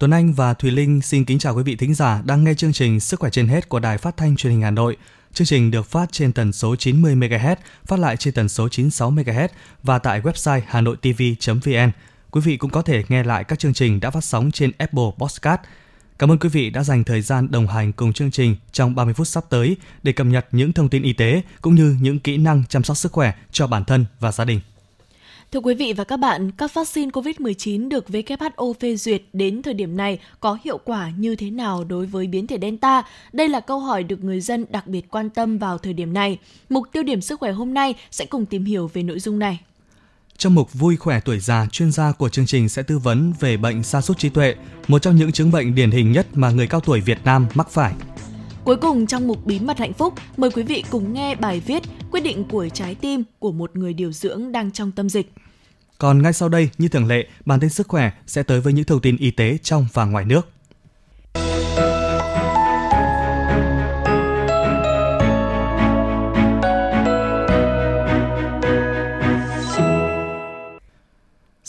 Tuấn Anh và Thùy Linh xin kính chào quý vị thính giả đang nghe chương trình Sức khỏe trên hết của Đài Phát thanh Truyền hình Hà Nội. Chương trình được phát trên tần số 90 MHz, phát lại trên tần số 96 MHz và tại website hanoitv.vn. Quý vị cũng có thể nghe lại các chương trình đã phát sóng trên Apple Podcast. Cảm ơn quý vị đã dành thời gian đồng hành cùng chương trình trong 30 phút sắp tới để cập nhật những thông tin y tế cũng như những kỹ năng chăm sóc sức khỏe cho bản thân và gia đình. Thưa quý vị và các bạn, các vaccine COVID-19 được WHO phê duyệt đến thời điểm này có hiệu quả như thế nào đối với biến thể Delta? Đây là câu hỏi được người dân đặc biệt quan tâm vào thời điểm này. Mục tiêu điểm sức khỏe hôm nay sẽ cùng tìm hiểu về nội dung này. Trong mục Vui khỏe tuổi già, chuyên gia của chương trình sẽ tư vấn về bệnh sa sút trí tuệ, một trong những chứng bệnh điển hình nhất mà người cao tuổi Việt Nam mắc phải. Cuối cùng trong mục Bí mật hạnh phúc, mời quý vị cùng nghe bài viết Quyết định của trái tim của một người điều dưỡng đang trong tâm dịch. Còn ngay sau đây, như thường lệ, bản tin sức khỏe sẽ tới với những thông tin y tế trong và ngoài nước.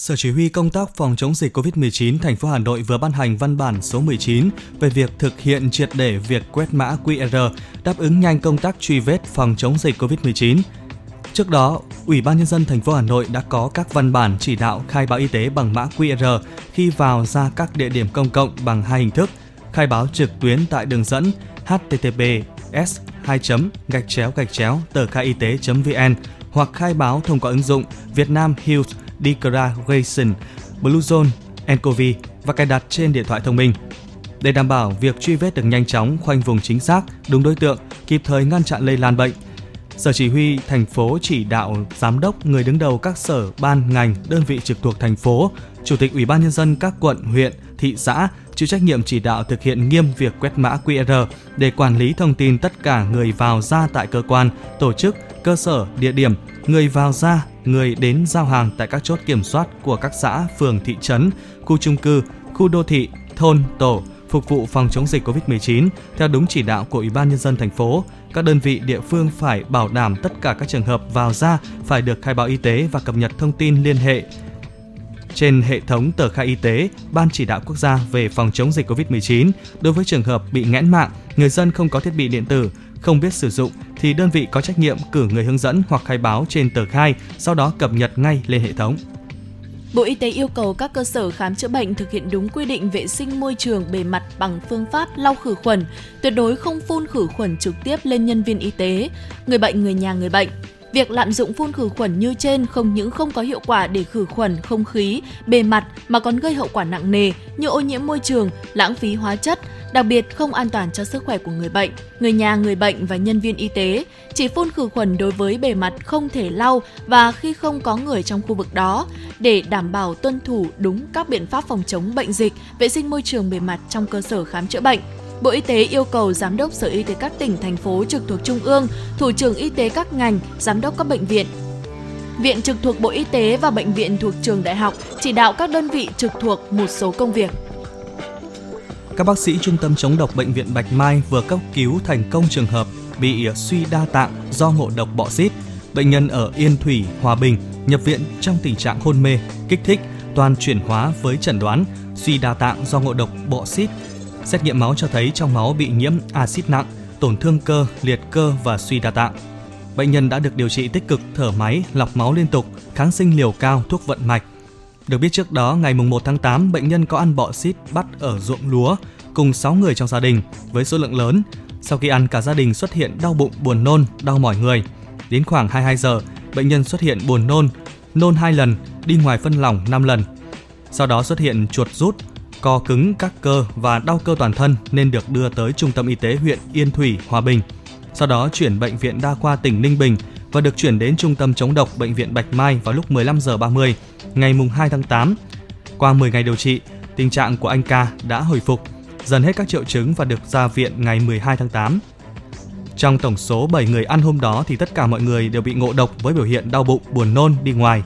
Sở Chỉ huy công tác phòng chống dịch COVID-19 thành phố Hà Nội vừa ban hành văn bản số 19 về việc thực hiện triệt để việc quét mã QR đáp ứng nhanh công tác truy vết phòng chống dịch COVID-19. Trước đó, Ủy ban nhân dân thành phố Hà Nội đã có các văn bản chỉ đạo khai báo y tế bằng mã QR khi vào ra các địa điểm công cộng bằng hai hình thức: khai báo trực tuyến tại đường dẫn https 2 gạch chéo gạch chéo tờ khai y tế vn hoặc khai báo thông qua ứng dụng Vietnam Health Declaration, Bluezone, nCoV và cài đặt trên điện thoại thông minh. Để đảm bảo việc truy vết được nhanh chóng, khoanh vùng chính xác, đúng đối tượng, kịp thời ngăn chặn lây lan bệnh, Sở Chỉ huy thành phố chỉ đạo giám đốc, người đứng đầu các sở, ban, ngành, đơn vị trực thuộc thành phố, chủ tịch Ủy ban nhân dân các quận, huyện, thị xã chịu trách nhiệm chỉ đạo thực hiện nghiêm việc quét mã QR để quản lý thông tin tất cả người vào ra tại cơ quan, tổ chức, cơ sở, địa điểm, người vào ra, người đến giao hàng tại các chốt kiểm soát của các xã, phường, thị trấn, khu trung cư, khu đô thị, thôn, tổ, phục vụ phòng chống dịch COVID-19 theo đúng chỉ đạo của Ủy ban nhân dân thành phố. Các đơn vị địa phương phải bảo đảm tất cả các trường hợp vào ra phải được khai báo y tế và cập nhật thông tin liên hệ trên hệ thống tờ khai y tế, Ban chỉ đạo quốc gia về phòng chống dịch COVID-19 đối với trường hợp bị nghẽn mạng, người dân không có thiết bị điện tử, không biết sử dụng thì đơn vị có trách nhiệm cử người hướng dẫn hoặc khai báo trên tờ khai, sau đó cập nhật ngay lên hệ thống. Bộ Y tế yêu cầu các cơ sở khám chữa bệnh thực hiện đúng quy định vệ sinh môi trường bề mặt bằng phương pháp lau khử khuẩn, tuyệt đối không phun khử khuẩn trực tiếp lên nhân viên y tế, người bệnh, người nhà người bệnh. Việc lạm dụng phun khử khuẩn như trên không những không có hiệu quả để khử khuẩn không khí, bề mặt mà còn gây hậu quả nặng nề như ô nhiễm môi trường, lãng phí hóa chất, đặc biệt không an toàn cho sức khỏe của người bệnh, người nhà người bệnh và nhân viên y tế. Chỉ phun khử khuẩn đối với bề mặt không thể lau và khi không có người trong khu vực đó để đảm bảo tuân thủ đúng các biện pháp phòng chống bệnh dịch, vệ sinh môi trường bề mặt trong cơ sở khám chữa bệnh. Bộ Y tế yêu cầu Giám đốc Sở Y tế các tỉnh, thành phố trực thuộc Trung ương, Thủ trưởng Y tế các ngành, Giám đốc các bệnh viện, Viện trực thuộc Bộ Y tế và bệnh viện thuộc trường đại học chỉ đạo các đơn vị trực thuộc một số công việc. Các bác sĩ Trung tâm chống độc Bệnh viện Bạch Mai vừa cấp cứu thành công trường hợp bị à, suy đa tạng do ngộ độc bọ xít. Bệnh nhân ở Yên Thủy, Hòa Bình nhập viện trong tình trạng hôn mê, kích thích, toàn chuyển hóa với chẩn đoán suy đa tạng do ngộ độc bọ xít Xét nghiệm máu cho thấy trong máu bị nhiễm axit nặng, tổn thương cơ, liệt cơ và suy đa tạng. Bệnh nhân đã được điều trị tích cực thở máy, lọc máu liên tục, kháng sinh liều cao, thuốc vận mạch. Được biết trước đó, ngày 1 tháng 8, bệnh nhân có ăn bọ xít bắt ở ruộng lúa cùng 6 người trong gia đình với số lượng lớn. Sau khi ăn, cả gia đình xuất hiện đau bụng, buồn nôn, đau mỏi người. Đến khoảng 22 giờ, bệnh nhân xuất hiện buồn nôn, nôn 2 lần, đi ngoài phân lỏng 5 lần. Sau đó xuất hiện chuột rút, co cứng các cơ và đau cơ toàn thân nên được đưa tới Trung tâm Y tế huyện Yên Thủy, Hòa Bình. Sau đó chuyển bệnh viện đa khoa tỉnh Ninh Bình và được chuyển đến Trung tâm chống độc bệnh viện Bạch Mai vào lúc 15 giờ 30 ngày mùng 2 tháng 8. Qua 10 ngày điều trị, tình trạng của anh ca đã hồi phục, dần hết các triệu chứng và được ra viện ngày 12 tháng 8. Trong tổng số 7 người ăn hôm đó thì tất cả mọi người đều bị ngộ độc với biểu hiện đau bụng, buồn nôn, đi ngoài.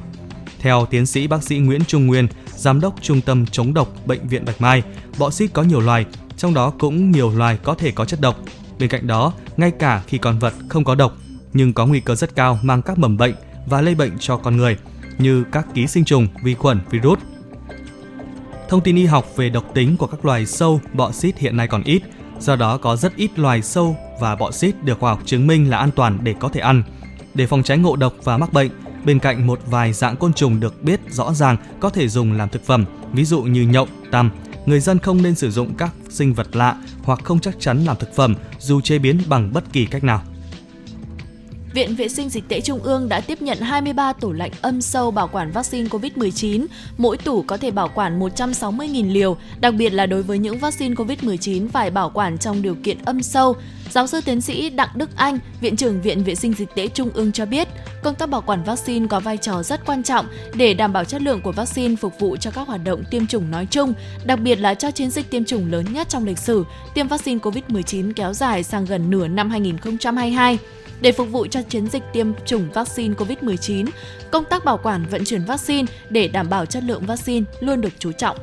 Theo tiến sĩ bác sĩ Nguyễn Trung Nguyên, Giám đốc Trung tâm chống độc Bệnh viện Bạch Mai, bọ xít có nhiều loài, trong đó cũng nhiều loài có thể có chất độc. Bên cạnh đó, ngay cả khi con vật không có độc nhưng có nguy cơ rất cao mang các mầm bệnh và lây bệnh cho con người như các ký sinh trùng, vi khuẩn, virus. Thông tin y học về độc tính của các loài sâu, bọ xít hiện nay còn ít, do đó có rất ít loài sâu và bọ xít được khoa học chứng minh là an toàn để có thể ăn. Để phòng tránh ngộ độc và mắc bệnh, bên cạnh một vài dạng côn trùng được biết rõ ràng có thể dùng làm thực phẩm, ví dụ như nhộng, tằm, người dân không nên sử dụng các sinh vật lạ hoặc không chắc chắn làm thực phẩm dù chế biến bằng bất kỳ cách nào. Viện Vệ sinh Dịch tễ Trung ương đã tiếp nhận 23 tủ lạnh âm sâu bảo quản vaccine COVID-19. Mỗi tủ có thể bảo quản 160.000 liều, đặc biệt là đối với những vaccine COVID-19 phải bảo quản trong điều kiện âm sâu. Giáo sư tiến sĩ Đặng Đức Anh, Viện trưởng Viện Vệ sinh Dịch tễ Trung ương cho biết, công tác bảo quản vaccine có vai trò rất quan trọng để đảm bảo chất lượng của vaccine phục vụ cho các hoạt động tiêm chủng nói chung, đặc biệt là cho chiến dịch tiêm chủng lớn nhất trong lịch sử, tiêm vaccine COVID-19 kéo dài sang gần nửa năm 2022. Để phục vụ cho chiến dịch tiêm chủng vaccine COVID-19, công tác bảo quản vận chuyển vaccine để đảm bảo chất lượng vaccine luôn được chú trọng.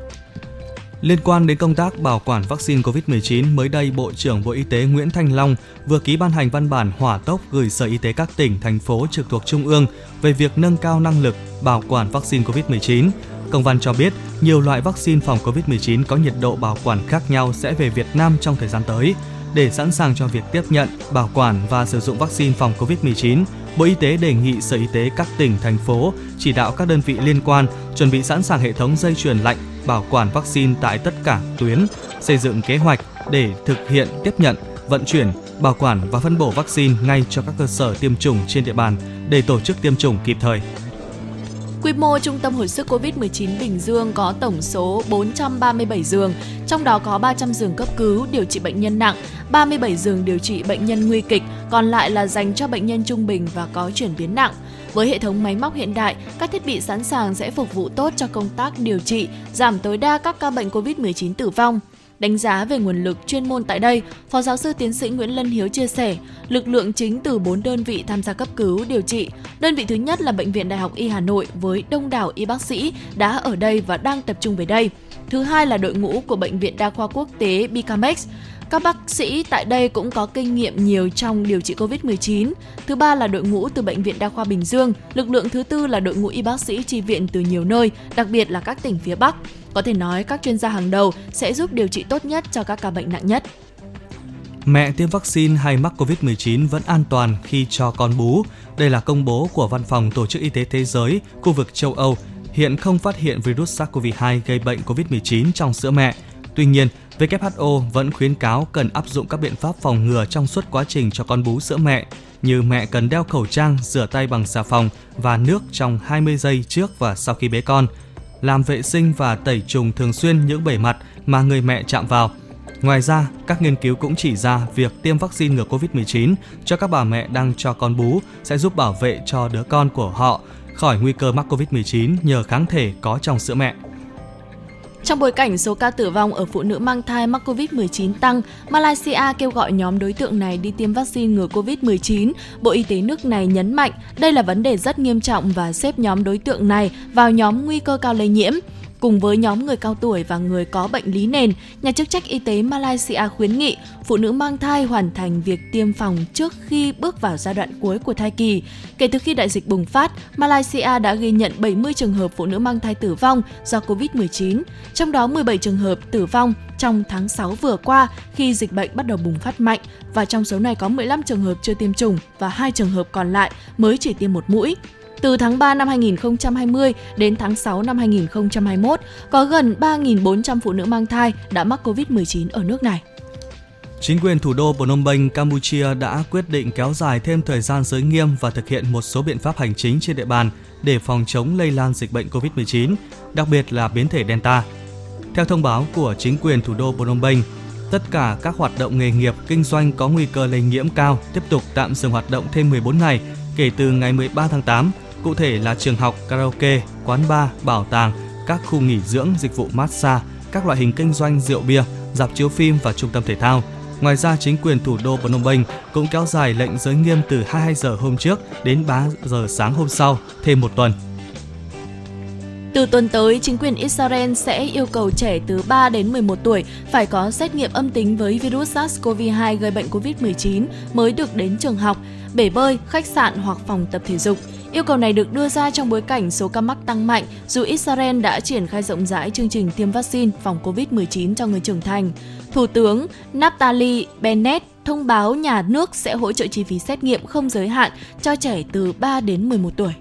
Liên quan đến công tác bảo quản vaccine COVID-19, mới đây Bộ trưởng Bộ Y tế Nguyễn Thanh Long vừa ký ban hành văn bản hỏa tốc gửi Sở Y tế các tỉnh, thành phố trực thuộc Trung ương về việc nâng cao năng lực bảo quản vaccine COVID-19. Công văn cho biết, nhiều loại vaccine phòng COVID-19 có nhiệt độ bảo quản khác nhau sẽ về Việt Nam trong thời gian tới. Để sẵn sàng cho việc tiếp nhận, bảo quản và sử dụng vaccine phòng COVID-19, Bộ Y tế đề nghị Sở Y tế các tỉnh, thành phố chỉ đạo các đơn vị liên quan chuẩn bị sẵn sàng hệ thống dây chuyền lạnh bảo quản vaccine tại tất cả tuyến, xây dựng kế hoạch để thực hiện tiếp nhận, vận chuyển, bảo quản và phân bổ vaccine ngay cho các cơ sở tiêm chủng trên địa bàn để tổ chức tiêm chủng kịp thời. Quy mô Trung tâm hồi sức COVID-19 Bình Dương có tổng số 437 giường, trong đó có 300 giường cấp cứu điều trị bệnh nhân nặng, 37 giường điều trị bệnh nhân nguy kịch, còn lại là dành cho bệnh nhân trung bình và có chuyển biến nặng. Với hệ thống máy móc hiện đại, các thiết bị sẵn sàng sẽ phục vụ tốt cho công tác điều trị, giảm tối đa các ca bệnh COVID-19 tử vong. Đánh giá về nguồn lực chuyên môn tại đây, Phó giáo sư tiến sĩ Nguyễn Lân Hiếu chia sẻ, lực lượng chính từ 4 đơn vị tham gia cấp cứu điều trị. Đơn vị thứ nhất là Bệnh viện Đại học Y Hà Nội với đông đảo y bác sĩ đã ở đây và đang tập trung về đây. Thứ hai là đội ngũ của Bệnh viện Đa khoa Quốc tế Bicamex. Các bác sĩ tại đây cũng có kinh nghiệm nhiều trong điều trị COVID-19. Thứ ba là đội ngũ từ Bệnh viện Đa khoa Bình Dương. Lực lượng thứ tư là đội ngũ y bác sĩ tri viện từ nhiều nơi, đặc biệt là các tỉnh phía Bắc. Có thể nói các chuyên gia hàng đầu sẽ giúp điều trị tốt nhất cho các ca bệnh nặng nhất. Mẹ tiêm vaccine hay mắc COVID-19 vẫn an toàn khi cho con bú. Đây là công bố của Văn phòng Tổ chức Y tế Thế giới, khu vực châu Âu. Hiện không phát hiện virus SARS-CoV-2 gây bệnh COVID-19 trong sữa mẹ. Tuy nhiên, WHO vẫn khuyến cáo cần áp dụng các biện pháp phòng ngừa trong suốt quá trình cho con bú sữa mẹ, như mẹ cần đeo khẩu trang, rửa tay bằng xà phòng và nước trong 20 giây trước và sau khi bế con, làm vệ sinh và tẩy trùng thường xuyên những bề mặt mà người mẹ chạm vào. Ngoài ra, các nghiên cứu cũng chỉ ra việc tiêm vaccine ngừa COVID-19 cho các bà mẹ đang cho con bú sẽ giúp bảo vệ cho đứa con của họ khỏi nguy cơ mắc COVID-19 nhờ kháng thể có trong sữa mẹ. Trong bối cảnh số ca tử vong ở phụ nữ mang thai mắc COVID-19 tăng, Malaysia kêu gọi nhóm đối tượng này đi tiêm vaccine ngừa COVID-19. Bộ Y tế nước này nhấn mạnh đây là vấn đề rất nghiêm trọng và xếp nhóm đối tượng này vào nhóm nguy cơ cao lây nhiễm. Cùng với nhóm người cao tuổi và người có bệnh lý nền, nhà chức trách y tế Malaysia khuyến nghị phụ nữ mang thai hoàn thành việc tiêm phòng trước khi bước vào giai đoạn cuối của thai kỳ. Kể từ khi đại dịch bùng phát, Malaysia đã ghi nhận 70 trường hợp phụ nữ mang thai tử vong do COVID-19, trong đó 17 trường hợp tử vong trong tháng 6 vừa qua khi dịch bệnh bắt đầu bùng phát mạnh và trong số này có 15 trường hợp chưa tiêm chủng và hai trường hợp còn lại mới chỉ tiêm một mũi. Từ tháng 3 năm 2020 đến tháng 6 năm 2021, có gần 3.400 phụ nữ mang thai đã mắc COVID-19 ở nước này. Chính quyền thủ đô Phnom Penh, Campuchia đã quyết định kéo dài thêm thời gian giới nghiêm và thực hiện một số biện pháp hành chính trên địa bàn để phòng chống lây lan dịch bệnh COVID-19, đặc biệt là biến thể Delta. Theo thông báo của chính quyền thủ đô Phnom Penh, tất cả các hoạt động nghề nghiệp kinh doanh có nguy cơ lây nhiễm cao tiếp tục tạm dừng hoạt động thêm 14 ngày kể từ ngày 13 tháng 8 cụ thể là trường học, karaoke, quán bar, bảo tàng, các khu nghỉ dưỡng, dịch vụ massage, các loại hình kinh doanh rượu bia, dạp chiếu phim và trung tâm thể thao. Ngoài ra, chính quyền thủ đô Phnom Penh cũng kéo dài lệnh giới nghiêm từ 22 giờ hôm trước đến 3 giờ sáng hôm sau, thêm một tuần. Từ tuần tới, chính quyền Israel sẽ yêu cầu trẻ từ 3 đến 11 tuổi phải có xét nghiệm âm tính với virus SARS-CoV-2 gây bệnh COVID-19 mới được đến trường học, bể bơi, khách sạn hoặc phòng tập thể dục. Yêu cầu này được đưa ra trong bối cảnh số ca mắc tăng mạnh dù Israel đã triển khai rộng rãi chương trình tiêm vaccine phòng COVID-19 cho người trưởng thành. Thủ tướng Naftali Bennett thông báo nhà nước sẽ hỗ trợ chi phí xét nghiệm không giới hạn cho trẻ từ 3 đến 11 tuổi.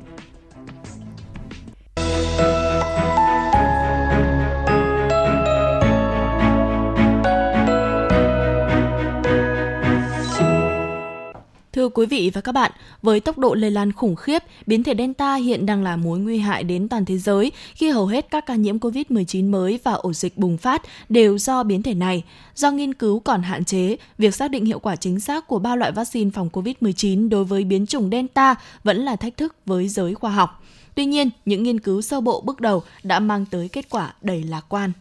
Thưa quý vị và các bạn, với tốc độ lây lan khủng khiếp, biến thể Delta hiện đang là mối nguy hại đến toàn thế giới khi hầu hết các ca nhiễm COVID-19 mới và ổ dịch bùng phát đều do biến thể này. Do nghiên cứu còn hạn chế, việc xác định hiệu quả chính xác của ba loại vaccine phòng COVID-19 đối với biến chủng Delta vẫn là thách thức với giới khoa học. Tuy nhiên, những nghiên cứu sơ bộ bước đầu đã mang tới kết quả đầy lạc quan.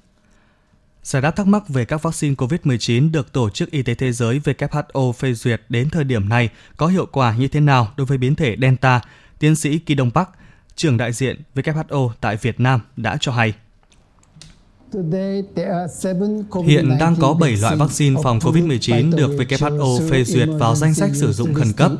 Giải đáp thắc mắc về các vaccine COVID-19 được Tổ chức Y tế Thế giới WHO phê duyệt đến thời điểm này có hiệu quả như thế nào đối với biến thể Delta, tiến sĩ Kỳ Đông Bắc, trưởng đại diện WHO tại Việt Nam đã cho hay. Hiện đang có 7 loại vaccine phòng COVID-19 được WHO phê duyệt vào danh sách sử dụng khẩn cấp.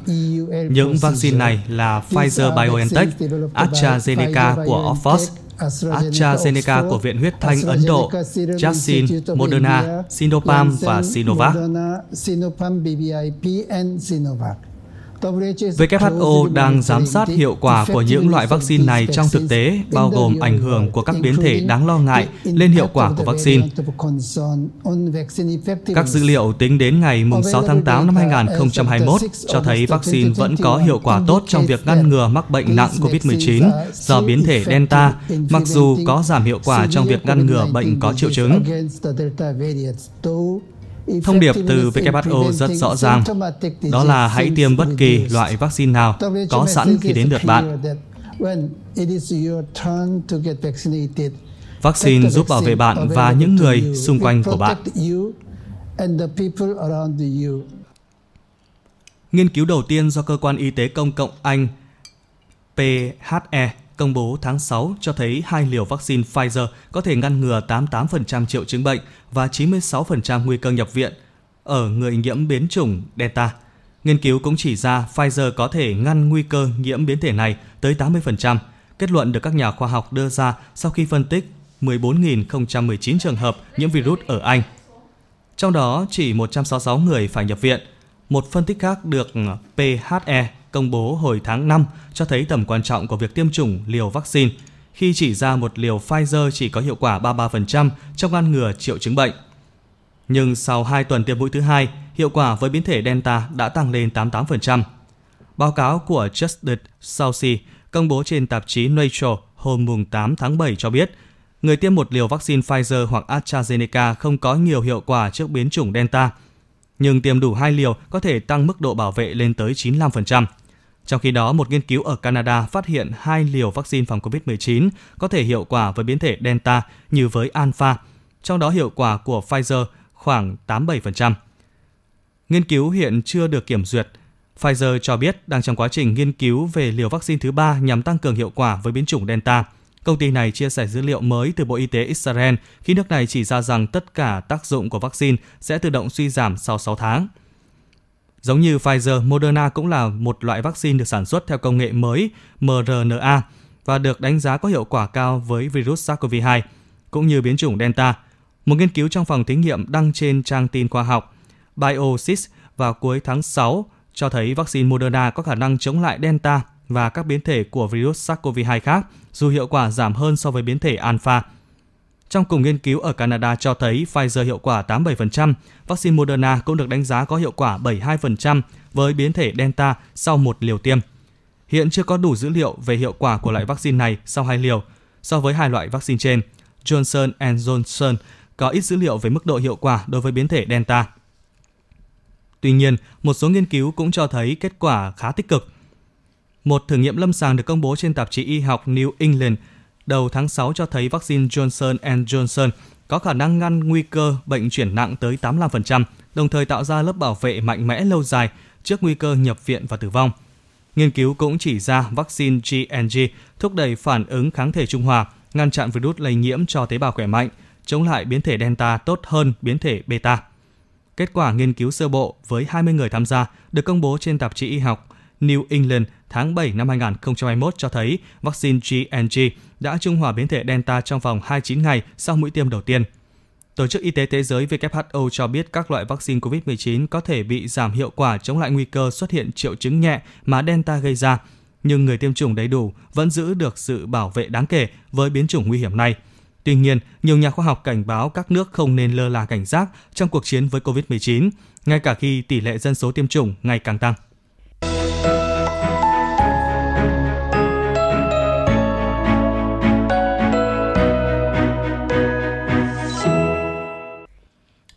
Những vaccine này là Pfizer-BioNTech, AstraZeneca của Oxford, AstraZeneca của Viện Huyết Thanh Ấn Độ, Janssen, Moderna, Sinopharm và Sinovac. WHO đang giám sát hiệu quả của những loại vaccine này trong thực tế, bao gồm ảnh hưởng của các biến thể đáng lo ngại lên hiệu quả của vaccine. Các dữ liệu tính đến ngày 6 tháng 8 năm 2021 cho thấy vaccine vẫn có hiệu quả tốt trong việc ngăn ngừa mắc bệnh nặng COVID-19 do biến thể Delta, mặc dù có giảm hiệu quả trong việc ngăn ngừa bệnh có triệu chứng. Thông điệp từ WHO rất rõ ràng, đó là hãy tiêm bất kỳ loại vaccine nào có sẵn khi đến lượt bạn. Vaccine giúp bảo vệ bạn và những người xung quanh của bạn. Nghiên cứu đầu tiên do cơ quan y tế công cộng Anh PHE công bố tháng 6 cho thấy hai liều vaccine Pfizer có thể ngăn ngừa 88% triệu chứng bệnh và 96% nguy cơ nhập viện ở người nhiễm biến chủng Delta. Nghiên cứu cũng chỉ ra Pfizer có thể ngăn nguy cơ nhiễm biến thể này tới 80%, kết luận được các nhà khoa học đưa ra sau khi phân tích 14.019 trường hợp nhiễm virus ở Anh. Trong đó, chỉ 166 người phải nhập viện. Một phân tích khác được PHE công bố hồi tháng 5 cho thấy tầm quan trọng của việc tiêm chủng liều vaccine khi chỉ ra một liều Pfizer chỉ có hiệu quả 33% trong ngăn ngừa triệu chứng bệnh. Nhưng sau 2 tuần tiêm mũi thứ hai, hiệu quả với biến thể Delta đã tăng lên 88%. Báo cáo của Justin Saucy công bố trên tạp chí Nature hôm 8 tháng 7 cho biết, người tiêm một liều vaccine Pfizer hoặc AstraZeneca không có nhiều hiệu quả trước biến chủng Delta, nhưng tiêm đủ hai liều có thể tăng mức độ bảo vệ lên tới 95%. Trong khi đó, một nghiên cứu ở Canada phát hiện hai liều vaccine phòng COVID-19 có thể hiệu quả với biến thể Delta như với Alpha, trong đó hiệu quả của Pfizer khoảng 87%. Nghiên cứu hiện chưa được kiểm duyệt. Pfizer cho biết đang trong quá trình nghiên cứu về liều vaccine thứ ba nhằm tăng cường hiệu quả với biến chủng Delta. Công ty này chia sẻ dữ liệu mới từ Bộ Y tế Israel khi nước này chỉ ra rằng tất cả tác dụng của vaccine sẽ tự động suy giảm sau 6 tháng. Giống như Pfizer, Moderna cũng là một loại vaccine được sản xuất theo công nghệ mới mRNA và được đánh giá có hiệu quả cao với virus SARS-CoV-2, cũng như biến chủng Delta. Một nghiên cứu trong phòng thí nghiệm đăng trên trang tin khoa học Biosys vào cuối tháng 6 cho thấy vaccine Moderna có khả năng chống lại Delta và các biến thể của virus SARS-CoV-2 khác, dù hiệu quả giảm hơn so với biến thể Alpha. Trong cùng nghiên cứu ở Canada cho thấy Pfizer hiệu quả 87%, vaccine Moderna cũng được đánh giá có hiệu quả 72% với biến thể Delta sau một liều tiêm. Hiện chưa có đủ dữ liệu về hiệu quả của loại vaccine này sau hai liều. So với hai loại vaccine trên, Johnson Johnson có ít dữ liệu về mức độ hiệu quả đối với biến thể Delta. Tuy nhiên, một số nghiên cứu cũng cho thấy kết quả khá tích cực. Một thử nghiệm lâm sàng được công bố trên tạp chí y học New England đầu tháng 6 cho thấy vaccine Johnson Johnson có khả năng ngăn nguy cơ bệnh chuyển nặng tới 85%, đồng thời tạo ra lớp bảo vệ mạnh mẽ lâu dài trước nguy cơ nhập viện và tử vong. Nghiên cứu cũng chỉ ra vaccine GNG thúc đẩy phản ứng kháng thể trung hòa, ngăn chặn virus lây nhiễm cho tế bào khỏe mạnh, chống lại biến thể Delta tốt hơn biến thể Beta. Kết quả nghiên cứu sơ bộ với 20 người tham gia được công bố trên tạp chí y học New England tháng 7 năm 2021 cho thấy vaccine GNG đã trung hòa biến thể Delta trong vòng 29 ngày sau mũi tiêm đầu tiên. Tổ chức Y tế Thế giới WHO cho biết các loại vaccine COVID-19 có thể bị giảm hiệu quả chống lại nguy cơ xuất hiện triệu chứng nhẹ mà Delta gây ra, nhưng người tiêm chủng đầy đủ vẫn giữ được sự bảo vệ đáng kể với biến chủng nguy hiểm này. Tuy nhiên, nhiều nhà khoa học cảnh báo các nước không nên lơ là cảnh giác trong cuộc chiến với COVID-19, ngay cả khi tỷ lệ dân số tiêm chủng ngày càng tăng.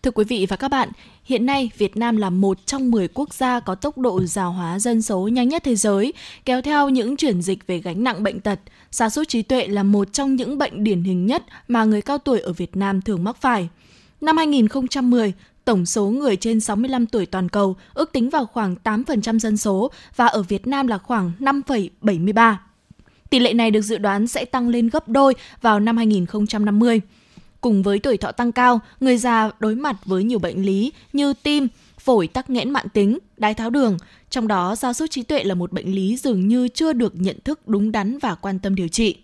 Thưa quý vị và các bạn, hiện nay Việt Nam là một trong 10 quốc gia có tốc độ già hóa dân số nhanh nhất thế giới, kéo theo những chuyển dịch về gánh nặng bệnh tật. Sa sút trí tuệ là một trong những bệnh điển hình nhất mà người cao tuổi ở Việt Nam thường mắc phải. Năm 2010, tổng số người trên 65 tuổi toàn cầu ước tính vào khoảng 8% dân số và ở Việt Nam là khoảng 5,73. Tỷ lệ này được dự đoán sẽ tăng lên gấp đôi vào năm 2050. Cùng với tuổi thọ tăng cao, người già đối mặt với nhiều bệnh lý như tim, phổi tắc nghẽn mạng tính, đái tháo đường. Trong đó, sa sút trí tuệ là một bệnh lý dường như chưa được nhận thức đúng đắn và quan tâm điều trị.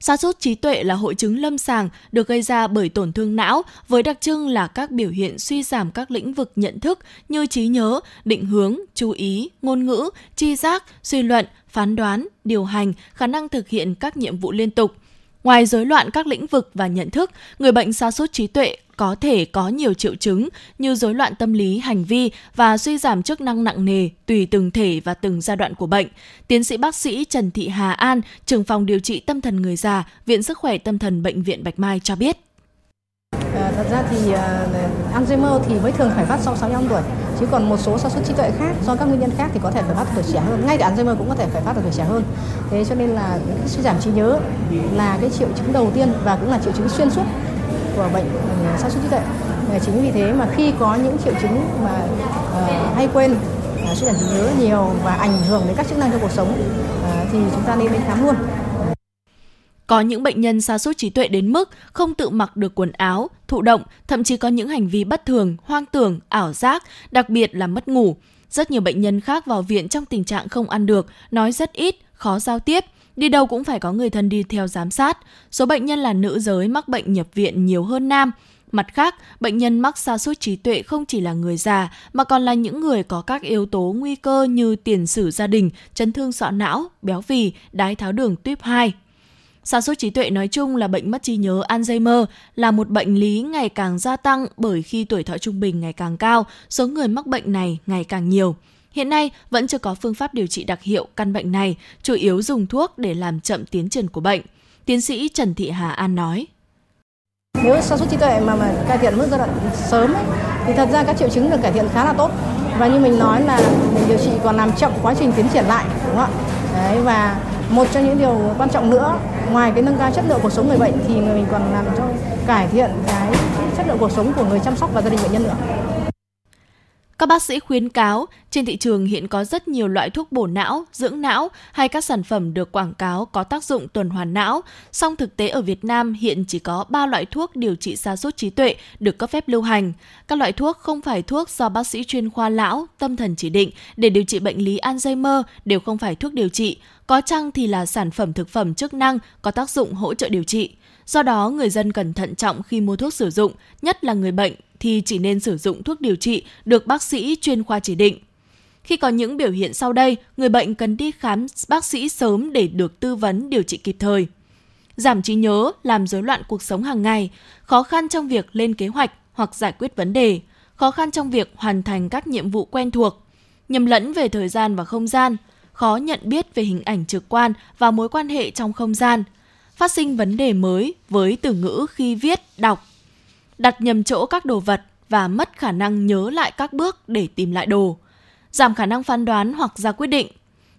Sa sút trí tuệ là hội chứng lâm sàng được gây ra bởi tổn thương não với đặc trưng là các biểu hiện suy giảm các lĩnh vực nhận thức như trí nhớ, định hướng, chú ý, ngôn ngữ, tri giác, suy luận, phán đoán, điều hành, khả năng thực hiện các nhiệm vụ liên tục. Ngoài rối loạn các lĩnh vực và nhận thức, người bệnh sa sút trí tuệ có thể có nhiều triệu chứng như rối loạn tâm lý, hành vi và suy giảm chức năng nặng nề tùy từng thể và từng giai đoạn của bệnh. Tiến sĩ bác sĩ Trần Thị Hà An, trưởng phòng điều trị tâm thần người già, Viện Sức khỏe Tâm thần Bệnh viện Bạch Mai cho biết. Thật ra thì uh, Alzheimer thì mới thường phải phát sau 65 tuổi chứ còn một số sản xuất trí tuệ khác do các nguyên nhân khác thì có thể phải phát tuổi trẻ hơn. Ngay cả Alzheimer cũng có thể phải phát ở tuổi trẻ hơn. Thế cho nên là cái suy giảm trí nhớ là cái triệu chứng đầu tiên và cũng là triệu chứng xuyên suốt của bệnh ừ, sản xuất trí tuệ. Chính vì thế mà khi có những triệu chứng mà uh, hay quên uh, suy giảm trí nhớ nhiều và ảnh hưởng đến các chức năng trong cuộc sống uh, thì chúng ta nên đến khám luôn có những bệnh nhân sa sút trí tuệ đến mức không tự mặc được quần áo, thụ động, thậm chí có những hành vi bất thường, hoang tưởng, ảo giác, đặc biệt là mất ngủ. Rất nhiều bệnh nhân khác vào viện trong tình trạng không ăn được, nói rất ít, khó giao tiếp. Đi đâu cũng phải có người thân đi theo giám sát. Số bệnh nhân là nữ giới mắc bệnh nhập viện nhiều hơn nam. Mặt khác, bệnh nhân mắc sa sút trí tuệ không chỉ là người già mà còn là những người có các yếu tố nguy cơ như tiền sử gia đình, chấn thương sọ não, béo phì, đái tháo đường tuyếp 2. Sa sút trí tuệ nói chung là bệnh mất trí nhớ Alzheimer là một bệnh lý ngày càng gia tăng bởi khi tuổi thọ trung bình ngày càng cao, số người mắc bệnh này ngày càng nhiều. Hiện nay vẫn chưa có phương pháp điều trị đặc hiệu căn bệnh này, chủ yếu dùng thuốc để làm chậm tiến triển của bệnh. Tiến sĩ Trần Thị Hà An nói. Nếu sa sút trí tuệ mà mà cải thiện mức giai đoạn sớm ấy, thì thật ra các triệu chứng được cải thiện khá là tốt. Và như mình nói là mình điều trị còn làm chậm quá trình tiến triển lại, đúng không ạ? Đấy, và một trong những điều quan trọng nữa, ngoài cái nâng cao chất lượng cuộc sống người bệnh thì mình còn làm cho cải thiện cái chất lượng cuộc sống của người chăm sóc và gia đình bệnh nhân nữa. Các bác sĩ khuyến cáo, trên thị trường hiện có rất nhiều loại thuốc bổ não, dưỡng não hay các sản phẩm được quảng cáo có tác dụng tuần hoàn não. Song thực tế ở Việt Nam hiện chỉ có 3 loại thuốc điều trị sa sút trí tuệ được cấp phép lưu hành. Các loại thuốc không phải thuốc do bác sĩ chuyên khoa lão, tâm thần chỉ định để điều trị bệnh lý Alzheimer đều không phải thuốc điều trị, có chăng thì là sản phẩm thực phẩm chức năng có tác dụng hỗ trợ điều trị. Do đó, người dân cần thận trọng khi mua thuốc sử dụng, nhất là người bệnh thì chỉ nên sử dụng thuốc điều trị được bác sĩ chuyên khoa chỉ định. Khi có những biểu hiện sau đây, người bệnh cần đi khám bác sĩ sớm để được tư vấn điều trị kịp thời. Giảm trí nhớ, làm rối loạn cuộc sống hàng ngày, khó khăn trong việc lên kế hoạch hoặc giải quyết vấn đề, khó khăn trong việc hoàn thành các nhiệm vụ quen thuộc, nhầm lẫn về thời gian và không gian, khó nhận biết về hình ảnh trực quan và mối quan hệ trong không gian, phát sinh vấn đề mới với từ ngữ khi viết, đọc, đặt nhầm chỗ các đồ vật và mất khả năng nhớ lại các bước để tìm lại đồ, giảm khả năng phán đoán hoặc ra quyết định,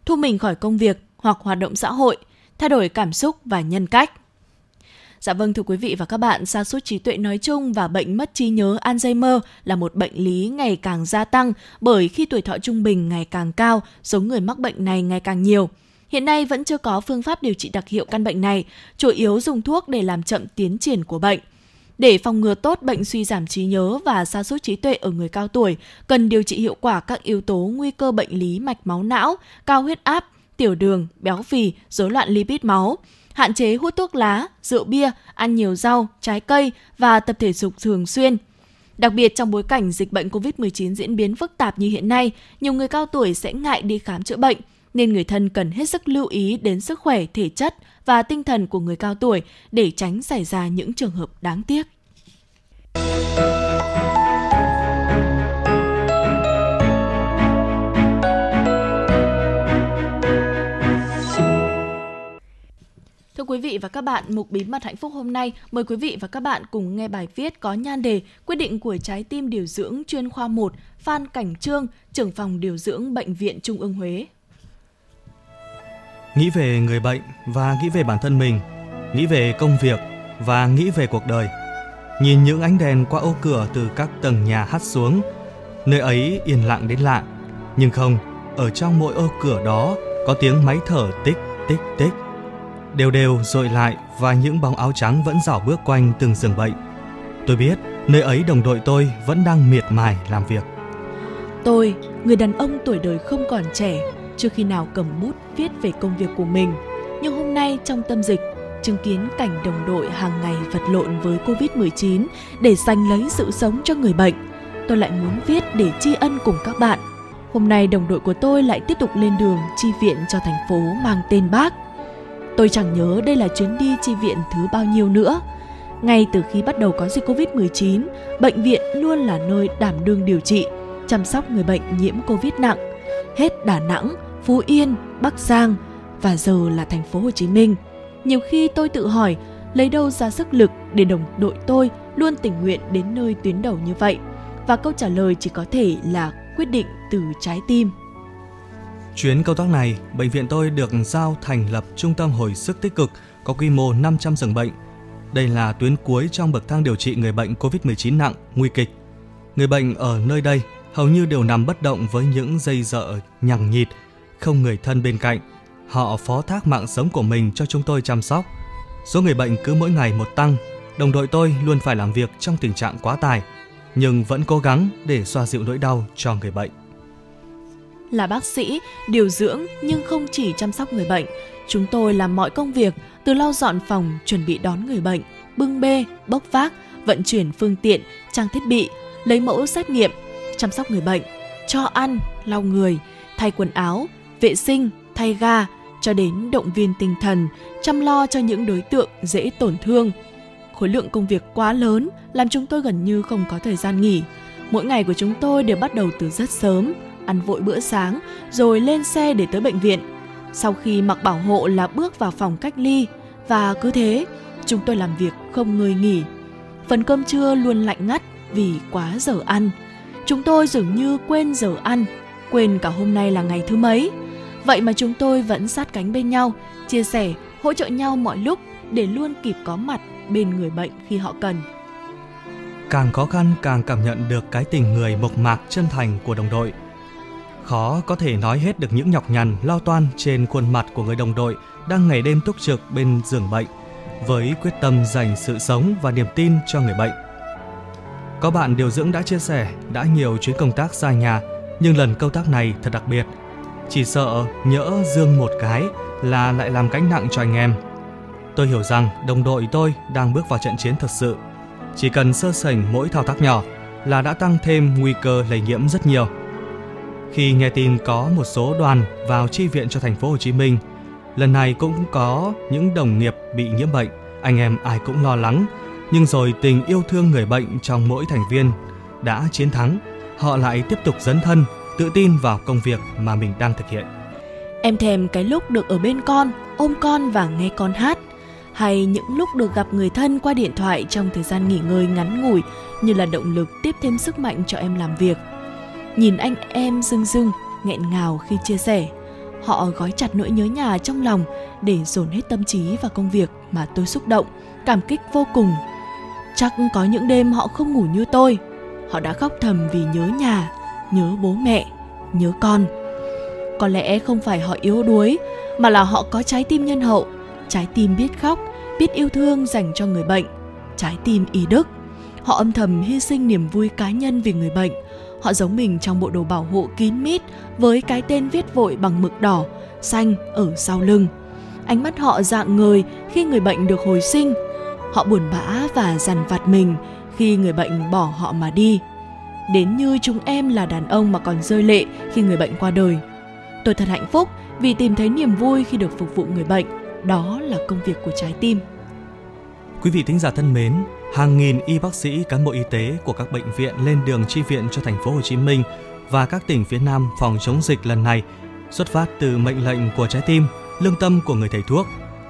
thu mình khỏi công việc hoặc hoạt động xã hội, thay đổi cảm xúc và nhân cách. Dạ vâng thưa quý vị và các bạn, sa sút trí tuệ nói chung và bệnh mất trí nhớ Alzheimer là một bệnh lý ngày càng gia tăng bởi khi tuổi thọ trung bình ngày càng cao, số người mắc bệnh này ngày càng nhiều. Hiện nay vẫn chưa có phương pháp điều trị đặc hiệu căn bệnh này, chủ yếu dùng thuốc để làm chậm tiến triển của bệnh. Để phòng ngừa tốt bệnh suy giảm trí nhớ và sa sút trí tuệ ở người cao tuổi, cần điều trị hiệu quả các yếu tố nguy cơ bệnh lý mạch máu não, cao huyết áp, tiểu đường, béo phì, rối loạn lipid máu. Hạn chế hút thuốc lá, rượu bia, ăn nhiều rau, trái cây và tập thể dục thường xuyên. Đặc biệt trong bối cảnh dịch bệnh COVID-19 diễn biến phức tạp như hiện nay, nhiều người cao tuổi sẽ ngại đi khám chữa bệnh, nên người thân cần hết sức lưu ý đến sức khỏe thể chất và tinh thần của người cao tuổi để tránh xảy ra những trường hợp đáng tiếc. Thưa quý vị và các bạn, mục bí mật hạnh phúc hôm nay mời quý vị và các bạn cùng nghe bài viết có nhan đề Quyết định của trái tim điều dưỡng chuyên khoa 1 Phan Cảnh Trương, trưởng phòng điều dưỡng Bệnh viện Trung ương Huế. Nghĩ về người bệnh và nghĩ về bản thân mình, nghĩ về công việc và nghĩ về cuộc đời. Nhìn những ánh đèn qua ô cửa từ các tầng nhà hắt xuống, nơi ấy yên lặng đến lạ. Nhưng không, ở trong mỗi ô cửa đó có tiếng máy thở tích tích tích đều đều dội lại và những bóng áo trắng vẫn dảo bước quanh từng giường bệnh. Tôi biết nơi ấy đồng đội tôi vẫn đang miệt mài làm việc. Tôi, người đàn ông tuổi đời không còn trẻ, chưa khi nào cầm bút viết về công việc của mình. Nhưng hôm nay trong tâm dịch, chứng kiến cảnh đồng đội hàng ngày vật lộn với Covid-19 để giành lấy sự sống cho người bệnh, tôi lại muốn viết để tri ân cùng các bạn. Hôm nay đồng đội của tôi lại tiếp tục lên đường chi viện cho thành phố mang tên bác. Tôi chẳng nhớ đây là chuyến đi chi viện thứ bao nhiêu nữa. Ngay từ khi bắt đầu có dịch Covid-19, bệnh viện luôn là nơi đảm đương điều trị, chăm sóc người bệnh nhiễm Covid nặng. Hết Đà Nẵng, Phú Yên, Bắc Giang và giờ là thành phố Hồ Chí Minh. Nhiều khi tôi tự hỏi lấy đâu ra sức lực để đồng đội tôi luôn tình nguyện đến nơi tuyến đầu như vậy. Và câu trả lời chỉ có thể là quyết định từ trái tim. Chuyến công tác này, bệnh viện tôi được giao thành lập trung tâm hồi sức tích cực có quy mô 500 giường bệnh. Đây là tuyến cuối trong bậc thang điều trị người bệnh COVID-19 nặng, nguy kịch. Người bệnh ở nơi đây hầu như đều nằm bất động với những dây dợ nhằng nhịt, không người thân bên cạnh. Họ phó thác mạng sống của mình cho chúng tôi chăm sóc. Số người bệnh cứ mỗi ngày một tăng, đồng đội tôi luôn phải làm việc trong tình trạng quá tải, nhưng vẫn cố gắng để xoa dịu nỗi đau cho người bệnh là bác sĩ, điều dưỡng nhưng không chỉ chăm sóc người bệnh. Chúng tôi làm mọi công việc từ lau dọn phòng, chuẩn bị đón người bệnh, bưng bê, bốc vác, vận chuyển phương tiện, trang thiết bị, lấy mẫu xét nghiệm, chăm sóc người bệnh, cho ăn, lau người, thay quần áo, vệ sinh, thay ga, cho đến động viên tinh thần, chăm lo cho những đối tượng dễ tổn thương. Khối lượng công việc quá lớn làm chúng tôi gần như không có thời gian nghỉ. Mỗi ngày của chúng tôi đều bắt đầu từ rất sớm, ăn vội bữa sáng rồi lên xe để tới bệnh viện. Sau khi mặc bảo hộ là bước vào phòng cách ly và cứ thế chúng tôi làm việc không ngơi nghỉ. Phần cơm trưa luôn lạnh ngắt vì quá giờ ăn. Chúng tôi dường như quên giờ ăn, quên cả hôm nay là ngày thứ mấy. Vậy mà chúng tôi vẫn sát cánh bên nhau, chia sẻ, hỗ trợ nhau mọi lúc để luôn kịp có mặt bên người bệnh khi họ cần. Càng khó khăn càng cảm nhận được cái tình người mộc mạc chân thành của đồng đội Khó có thể nói hết được những nhọc nhằn, lo toan trên khuôn mặt của người đồng đội đang ngày đêm túc trực bên giường bệnh với quyết tâm dành sự sống và niềm tin cho người bệnh. Có bạn điều dưỡng đã chia sẻ đã nhiều chuyến công tác xa nhà nhưng lần công tác này thật đặc biệt. Chỉ sợ nhỡ dương một cái là lại làm gánh nặng cho anh em. Tôi hiểu rằng đồng đội tôi đang bước vào trận chiến thật sự. Chỉ cần sơ sảnh mỗi thao tác nhỏ là đã tăng thêm nguy cơ lây nhiễm rất nhiều. Khi nghe tin có một số đoàn vào chi viện cho thành phố Hồ Chí Minh, lần này cũng có những đồng nghiệp bị nhiễm bệnh, anh em ai cũng lo lắng, nhưng rồi tình yêu thương người bệnh trong mỗi thành viên đã chiến thắng, họ lại tiếp tục dấn thân, tự tin vào công việc mà mình đang thực hiện. Em thèm cái lúc được ở bên con, ôm con và nghe con hát, hay những lúc được gặp người thân qua điện thoại trong thời gian nghỉ ngơi ngắn ngủi như là động lực tiếp thêm sức mạnh cho em làm việc – nhìn anh em rưng rưng nghẹn ngào khi chia sẻ họ gói chặt nỗi nhớ nhà trong lòng để dồn hết tâm trí vào công việc mà tôi xúc động cảm kích vô cùng chắc có những đêm họ không ngủ như tôi họ đã khóc thầm vì nhớ nhà nhớ bố mẹ nhớ con có lẽ không phải họ yếu đuối mà là họ có trái tim nhân hậu trái tim biết khóc biết yêu thương dành cho người bệnh trái tim y đức. Họ âm thầm hy sinh niềm vui cá nhân vì người bệnh. Họ giống mình trong bộ đồ bảo hộ kín mít với cái tên viết vội bằng mực đỏ, xanh ở sau lưng. Ánh mắt họ dạng người khi người bệnh được hồi sinh. Họ buồn bã và dằn vặt mình khi người bệnh bỏ họ mà đi. Đến như chúng em là đàn ông mà còn rơi lệ khi người bệnh qua đời. Tôi thật hạnh phúc vì tìm thấy niềm vui khi được phục vụ người bệnh. Đó là công việc của trái tim. Quý vị thính giả thân mến, hàng nghìn y bác sĩ, cán bộ y tế của các bệnh viện lên đường chi viện cho thành phố Hồ Chí Minh và các tỉnh phía Nam phòng chống dịch lần này xuất phát từ mệnh lệnh của trái tim, lương tâm của người thầy thuốc.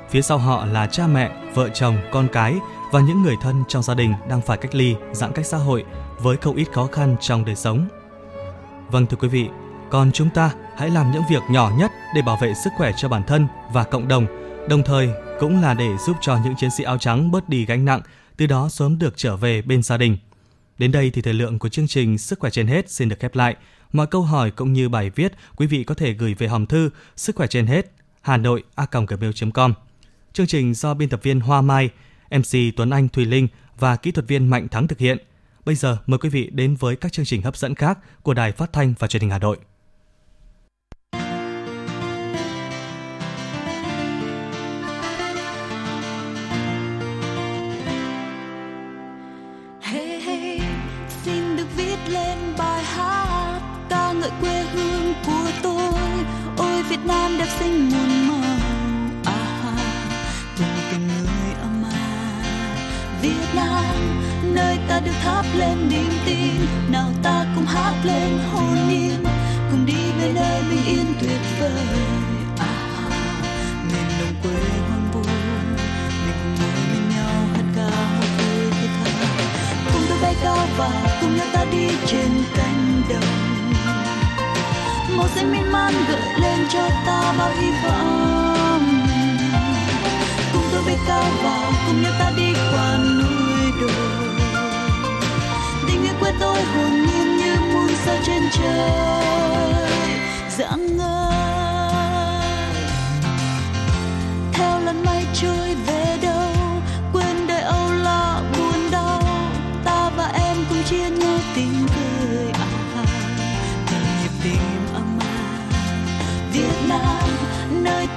Phía sau họ là cha mẹ, vợ chồng, con cái và những người thân trong gia đình đang phải cách ly, giãn cách xã hội với không ít khó khăn trong đời sống. Vâng thưa quý vị, còn chúng ta hãy làm những việc nhỏ nhất để bảo vệ sức khỏe cho bản thân và cộng đồng, đồng thời cũng là để giúp cho những chiến sĩ áo trắng bớt đi gánh nặng, từ đó sớm được trở về bên gia đình. Đến đây thì thời lượng của chương trình Sức khỏe trên hết xin được khép lại. Mọi câu hỏi cũng như bài viết quý vị có thể gửi về hòm thư sức khỏe trên hết hà nội a.gmail.com. Chương trình do biên tập viên Hoa Mai, MC Tuấn Anh Thùy Linh và kỹ thuật viên Mạnh Thắng thực hiện. Bây giờ mời quý vị đến với các chương trình hấp dẫn khác của Đài Phát thanh và Truyền hình Hà Nội. Thắp lên niềm tin. Nào ta cùng hát lên hồn nhiên cùng đi về nơi bình yên tuyệt vời. À, miền đồng quê hoang vu mình cùng ngồi bên nhau hát ca hát vui thiết tha. Cùng tôi bay cao và cùng nhau ta đi trên cánh đồng. Màu xanh miên man gợi lên cho ta bao hy vọng. Cùng tôi bay cao và cùng nhau ta đi qua núi đồi.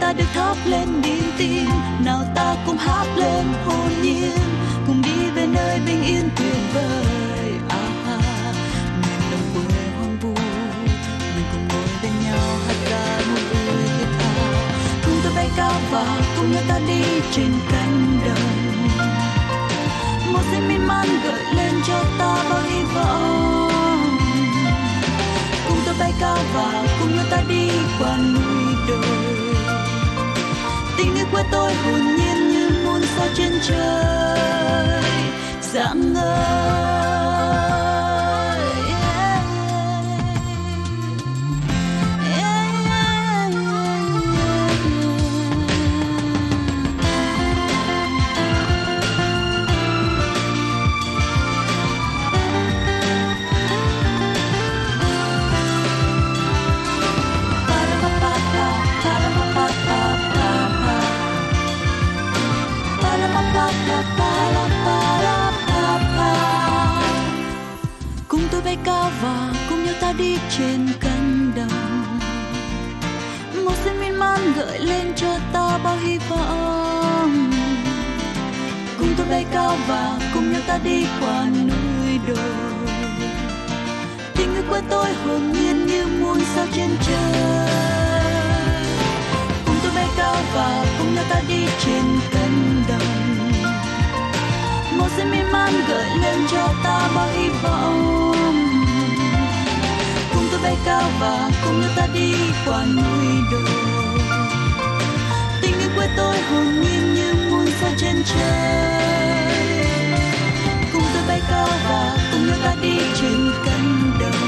Ta được thắp lên niềm tin. Nào ta cùng hát lên hồn nhiên, cùng đi về nơi bình yên tuyệt vời. Và cùng nhau ta đi trên cánh đồng. Một xanh miên man gợi lên cho ta bao hy vọng. Cùng tôi bay cao và cùng nhau ta đi qua núi đồi. Tình yêu của tôi hồn nhiên như muôn sao trên trời. Dạng ngời cho ta bao hy vọng. Cùng tôi bay cao và cùng nhau ta đi qua núi đồi. Tình người của tôi hồn nhiên như muôn sao trên trời. Cùng tôi bay cao và cùng nhau ta đi trên cánh đồng. Một xanh miên man gợi lên cho ta bao hy vọng. Cùng tôi bay cao và cùng nhau ta đi qua núi đồi tôi hồn nhiên như muôn sao trên trời. Cùng tôi bay cao và cùng nhau ta đi trên cánh đồng.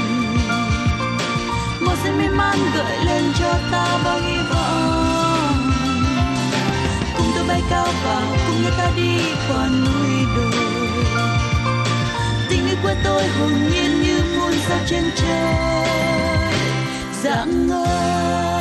Một giây mê man gợi lên cho ta bao hy vọng. Cùng tôi bay cao và cùng nhau ta đi qua núi đồi. Tình yêu của tôi hồn nhiên như muôn sao trên trời. Dạng ngời.